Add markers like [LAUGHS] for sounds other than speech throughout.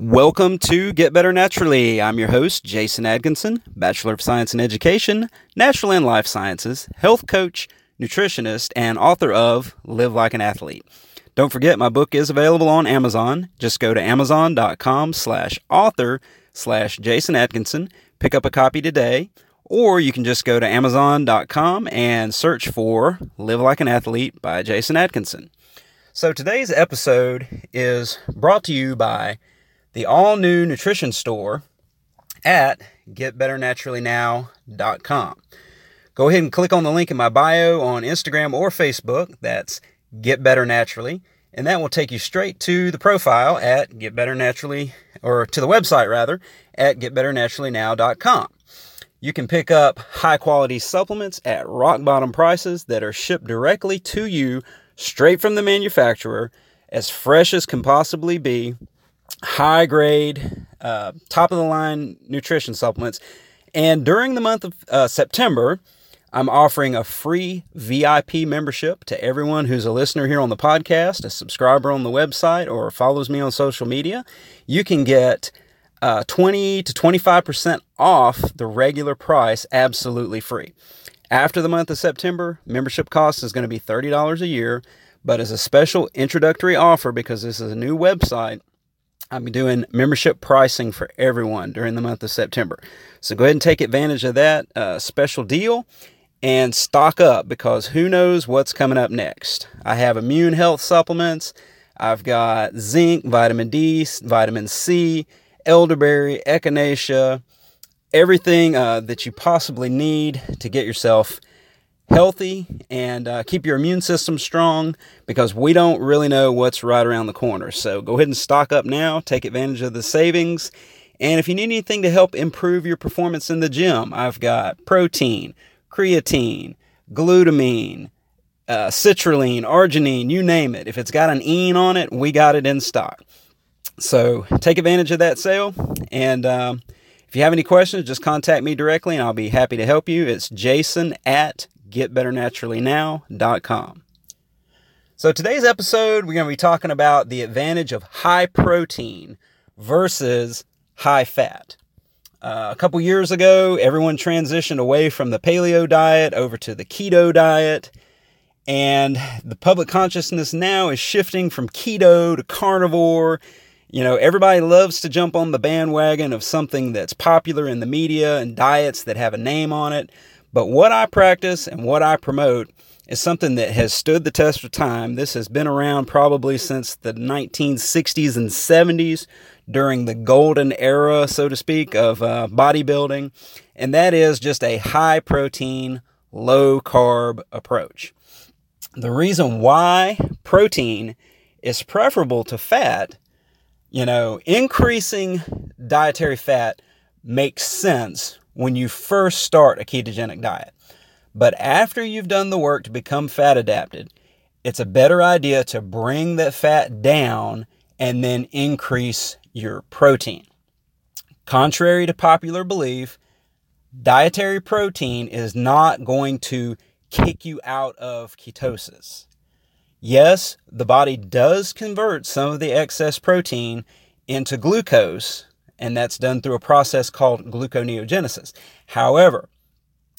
Welcome to Get Better Naturally. I'm your host, Jason Atkinson, Bachelor of Science in Education, Natural and Life Sciences, health coach, nutritionist, and author of Live Like an Athlete. Don't forget, my book is available on Amazon. Just go to amazon.com slash author slash Jason Atkinson, pick up a copy today, or you can just go to amazon.com and search for Live Like an Athlete by Jason Atkinson. So today's episode is brought to you by the all new nutrition store at getbetternaturallynow.com. Go ahead and click on the link in my bio on Instagram or Facebook. That's Get Better Naturally. And that will take you straight to the profile at Get Better Naturally, or to the website rather, at getbetternaturallynow.com. You can pick up high quality supplements at rock bottom prices that are shipped directly to you straight from the manufacturer, as fresh as can possibly be high grade, uh, top of the line nutrition supplements. And during the month of uh, September, I'm offering a free VIP membership to everyone who's a listener here on the podcast, a subscriber on the website, or follows me on social media. You can get uh, 20 to 25% off the regular price absolutely free. After the month of September, membership cost is going to be $30 a year, but as a special introductory offer, because this is a new website, I'm doing membership pricing for everyone during the month of September. So go ahead and take advantage of that uh, special deal and stock up because who knows what's coming up next. I have immune health supplements. I've got zinc, vitamin D, vitamin C, elderberry, echinacea, everything uh, that you possibly need to get yourself healthy and uh, keep your immune system strong because we don't really know what's right around the corner. So go ahead and stock up now, take advantage of the savings. And if you need anything to help improve your performance in the gym, I've got protein, creatine, glutamine, uh, citrulline, arginine, you name it. If it's got an "ine" on it, we got it in stock. So take advantage of that sale. And um, if you have any questions, just contact me directly and I'll be happy to help you. It's jason at getbetternaturallynow.com. So, today's episode, we're going to be talking about the advantage of high protein versus high fat. Uh, a couple years ago, everyone transitioned away from the paleo diet over to the keto diet. And the public consciousness now is shifting from keto to carnivore. You know, everybody loves to jump on the bandwagon of something that's popular in the media and diets that have a name on it. But what I practice and what I promote is something that has stood the test of time. This has been around probably since the 1960s and 70s during the golden era, so to speak, of uh, bodybuilding. And that is just a high protein, low carb approach. The reason why protein is preferable to fat, you know, increasing dietary fat makes sense when you first start a ketogenic diet. But after you've done the work to become fat adapted, it's a better idea to bring that fat down and then increase your protein. Contrary to popular belief, dietary protein is not going to kick you out of ketosis. Yes, the body does convert some of the excess protein into glucose, and that's done through a process called gluconeogenesis. However,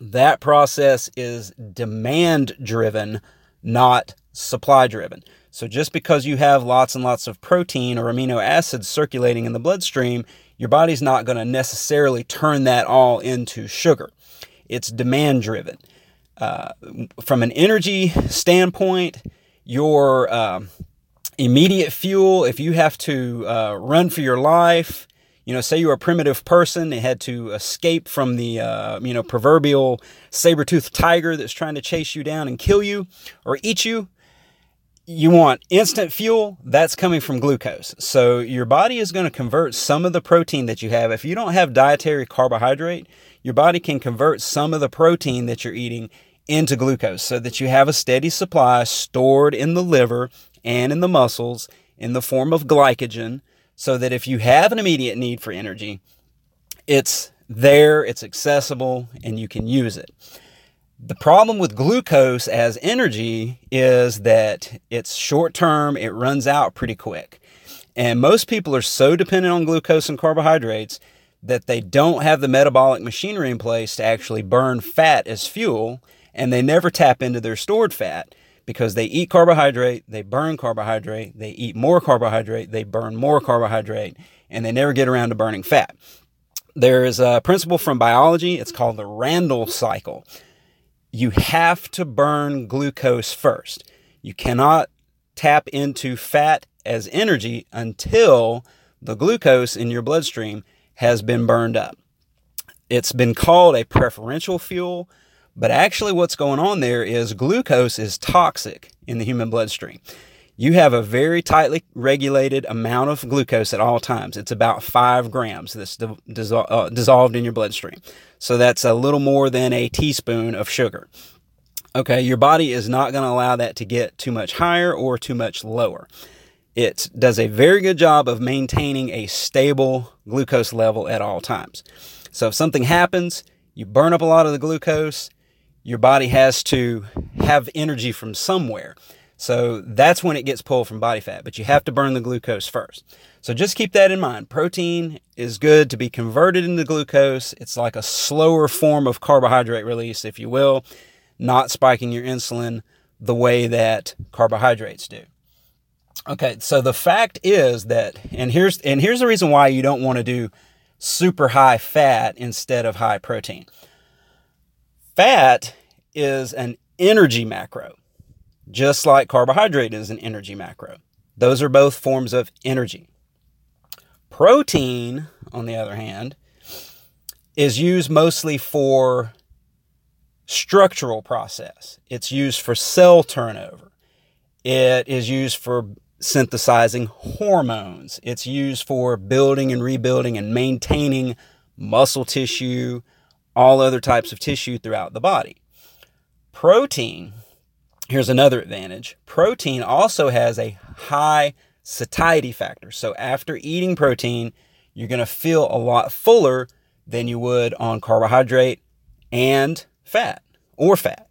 that process is demand driven, not supply driven. So just because you have lots and lots of protein or amino acids circulating in the bloodstream, your body's not going to necessarily turn that all into sugar. It's demand driven. Uh, from an energy standpoint, your uh, immediate fuel, if you have to uh, run for your life, you know, say you're a primitive person and had to escape from the, uh, you know, proverbial saber-toothed tiger that's trying to chase you down and kill you or eat you. You want instant fuel, that's coming from glucose. So your body is going to convert some of the protein that you have. If you don't have dietary carbohydrate, your body can convert some of the protein that you're eating into glucose so that you have a steady supply stored in the liver and in the muscles in the form of glycogen so that if you have an immediate need for energy, it's there, it's accessible, and you can use it. The problem with glucose as energy is that it's short term, it runs out pretty quick. And most people are so dependent on glucose and carbohydrates that they don't have the metabolic machinery in place to actually burn fat as fuel, and they never tap into their stored fat because they eat carbohydrate, they burn carbohydrate, they eat more carbohydrate, they burn more carbohydrate, and they never get around to burning fat. There's a principle from biology, it's called the Randle cycle. You have to burn glucose first. You cannot tap into fat as energy until the glucose in your bloodstream has been burned up. It's been called a preferential fuel, but actually, what's going on there is glucose is toxic in the human bloodstream. You have a very tightly regulated amount of glucose at all times. It's about five grams that's uh, dissolved in your bloodstream. So that's a little more than a teaspoon of sugar. Okay, your body is not going to allow that to get too much higher or too much lower. It does a very good job of maintaining a stable glucose level at all times. So if something happens, you burn up a lot of the glucose, your body has to have energy from somewhere. So that's when it gets pulled from body fat, but you have to burn the glucose first. So just keep that in mind. Protein is good to be converted into glucose. It's like a slower form of carbohydrate release, if you will, not spiking your insulin the way that carbohydrates do. Okay, so the fact is that, and here's and here's the reason why you don't want to do super high fat instead of high protein. Fat is an energy macro, just like carbohydrate is an energy macro. Those are both forms of energy. Protein, on the other hand, is used mostly for structural process. It's used for cell turnover. It is used for synthesizing hormones. It's used for building and rebuilding and maintaining muscle tissue, all other types of tissue throughout the body. Protein, here's another advantage protein also has a high satiety factor. So after eating protein, you're going to feel a lot fuller than you would on carbohydrate and fat or fat.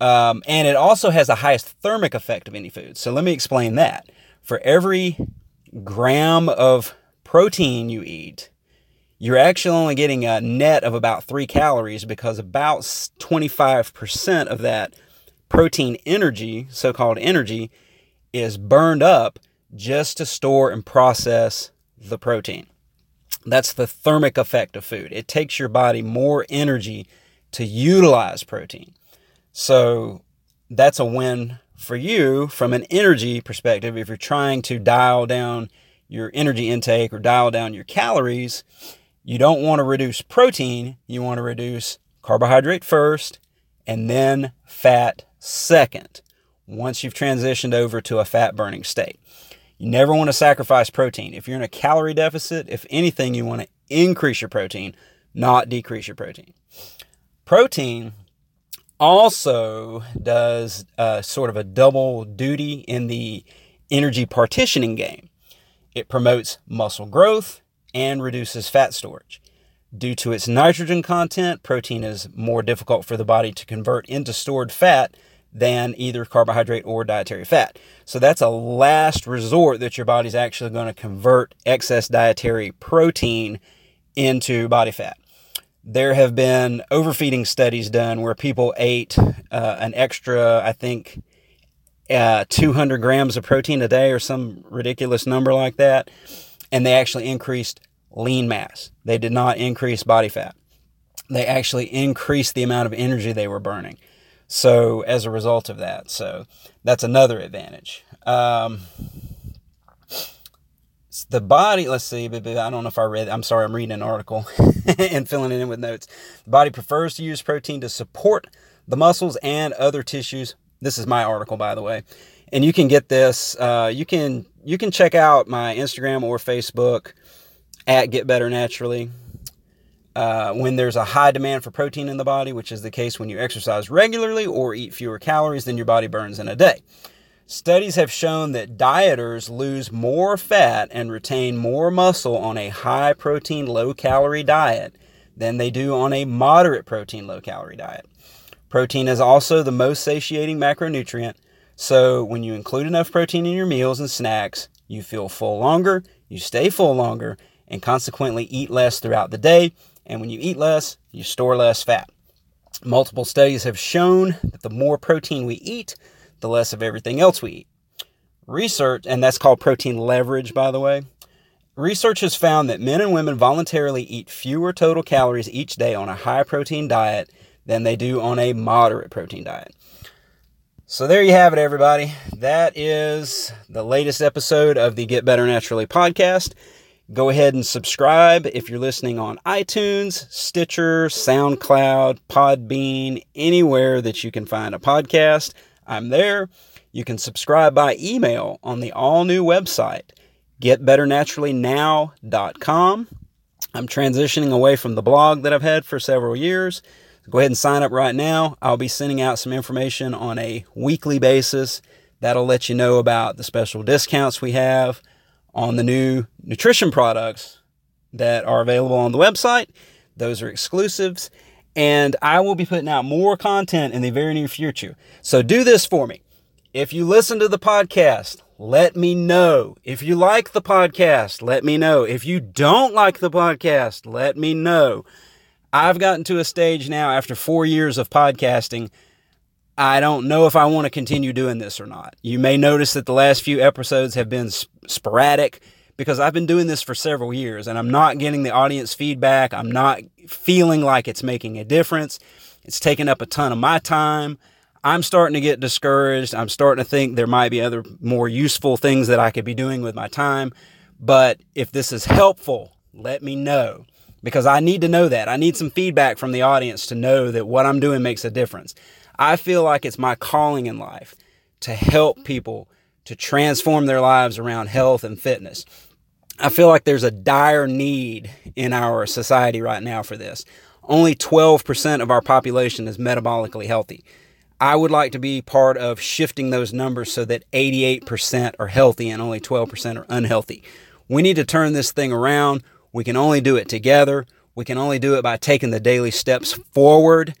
Um, and it also has the highest thermic effect of any food. So let me explain that. For every gram of protein you eat, you're actually only getting a net of about three calories because about 25% of that protein energy, so called energy, is burned up just to store and process the protein. That's the thermic effect of food. It takes your body more energy to utilize protein. So that's a win for you from an energy perspective. If you're trying to dial down your energy intake or dial down your calories, you don't want to reduce protein. You want to reduce carbohydrate first and then fat second once you've transitioned over to a fat burning state. You never want to sacrifice protein. If you're in a calorie deficit, if anything, you want to increase your protein, not decrease your protein. Protein also does uh, sort of a double duty in the energy partitioning game. It promotes muscle growth and reduces fat storage. Due to its nitrogen content, protein is more difficult for the body to convert into stored fat than either carbohydrate or dietary fat. So that's a last resort that your body's actually going to convert excess dietary protein into body fat there have been overfeeding studies done where people ate uh, an extra, I think, uh, 200 grams of protein a day or some ridiculous number like that, and they actually increased lean mass. They did not increase body fat. They actually increased the amount of energy they were burning. So, as a result of that, so that's another advantage. Um, the body, let's see, I don't know if I read, I'm sorry, I'm reading an article [LAUGHS] and filling it in with notes. The body prefers to use protein to support the muscles and other tissues. This is my article, by the way. And you can get this, uh, you can you can check out my Instagram or Facebook at Get Better Naturally. Uh, when there's a high demand for protein in the body, which is the case when you exercise regularly or eat fewer calories than your body burns in a day. Studies have shown that dieters lose more fat and retain more muscle on a high protein, low calorie diet than they do on a moderate protein, low calorie diet. Protein is also the most satiating macronutrient, so when you include enough protein in your meals and snacks, you feel full longer, you stay full longer, and consequently eat less throughout the day. And when you eat less, you store less fat. Multiple studies have shown that the more protein we eat, the less of everything else we eat. Research, and that's called protein leverage, by the way. Research has found that men and women voluntarily eat fewer total calories each day on a high protein diet than they do on a moderate protein diet. So there you have it, everybody. That is the latest episode of the Get Better Naturally podcast. Go ahead and subscribe if you're listening on iTunes, Stitcher, SoundCloud, Podbean, anywhere that you can find a podcast. I'm there. You can subscribe by email on the all new website, getbetternaturallynow.com. I'm transitioning away from the blog that I've had for several years. Go ahead and sign up right now. I'll be sending out some information on a weekly basis. That'll let you know about the special discounts we have on the new nutrition products that are available on the website. Those are exclusives. And I will be putting out more content in the very near future. So do this for me. If you listen to the podcast, let me know. If you like the podcast, let me know. If you don't like the podcast, let me know. I've gotten to a stage now after four years of podcasting. I don't know if I want to continue doing this or not. You may notice that the last few episodes have been sporadic because I've been doing this for several years and I'm not getting the audience feedback. I'm not feeling like it's making a difference. It's taking up a ton of my time. I'm starting to get discouraged. I'm starting to think there might be other more useful things that I could be doing with my time. But if this is helpful, let me know because I need to know that. I need some feedback from the audience to know that what I'm doing makes a difference. I feel like it's my calling in life to help people to transform their lives around health and fitness. I feel like there's a dire need in our society right now for this. Only 12% of our population is metabolically healthy. I would like to be part of shifting those numbers so that 88% are healthy and only 12% are unhealthy. We need to turn this thing around. We can only do it together. We can only do it by taking the daily steps forward.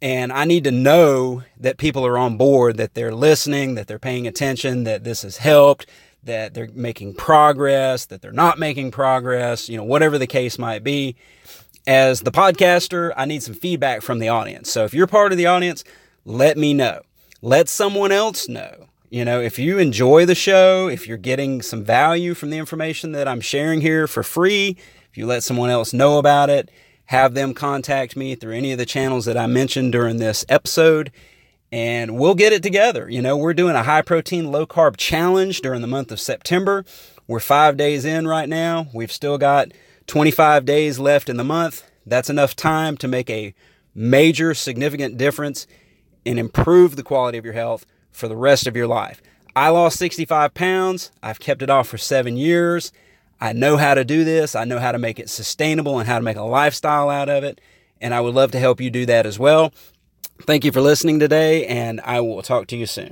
And I need to know that people are on board, that they're listening, that they're paying attention, that this has helped, that they're making progress, that they're not making progress, you know, whatever the case might be. As the podcaster, I need some feedback from the audience. So if you're part of the audience, let me know. Let someone else know. You know, if you enjoy the show, if you're getting some value from the information that I'm sharing here for free, if you let someone else know about it, have them contact me through any of the channels that I mentioned during this episode, and we'll get it together. You know, we're doing a high protein, low carb challenge during the month of September. We're five days in right now. We've still got 25 days left in the month. That's enough time to make a major, significant difference and improve the quality of your health for the rest of your life. I lost 65 pounds. I've kept it off for seven years. I know how to do this. I know how to make it sustainable and how to make a lifestyle out of it. And I would love to help you do that as well. Thank you for listening today, and I will talk to you soon.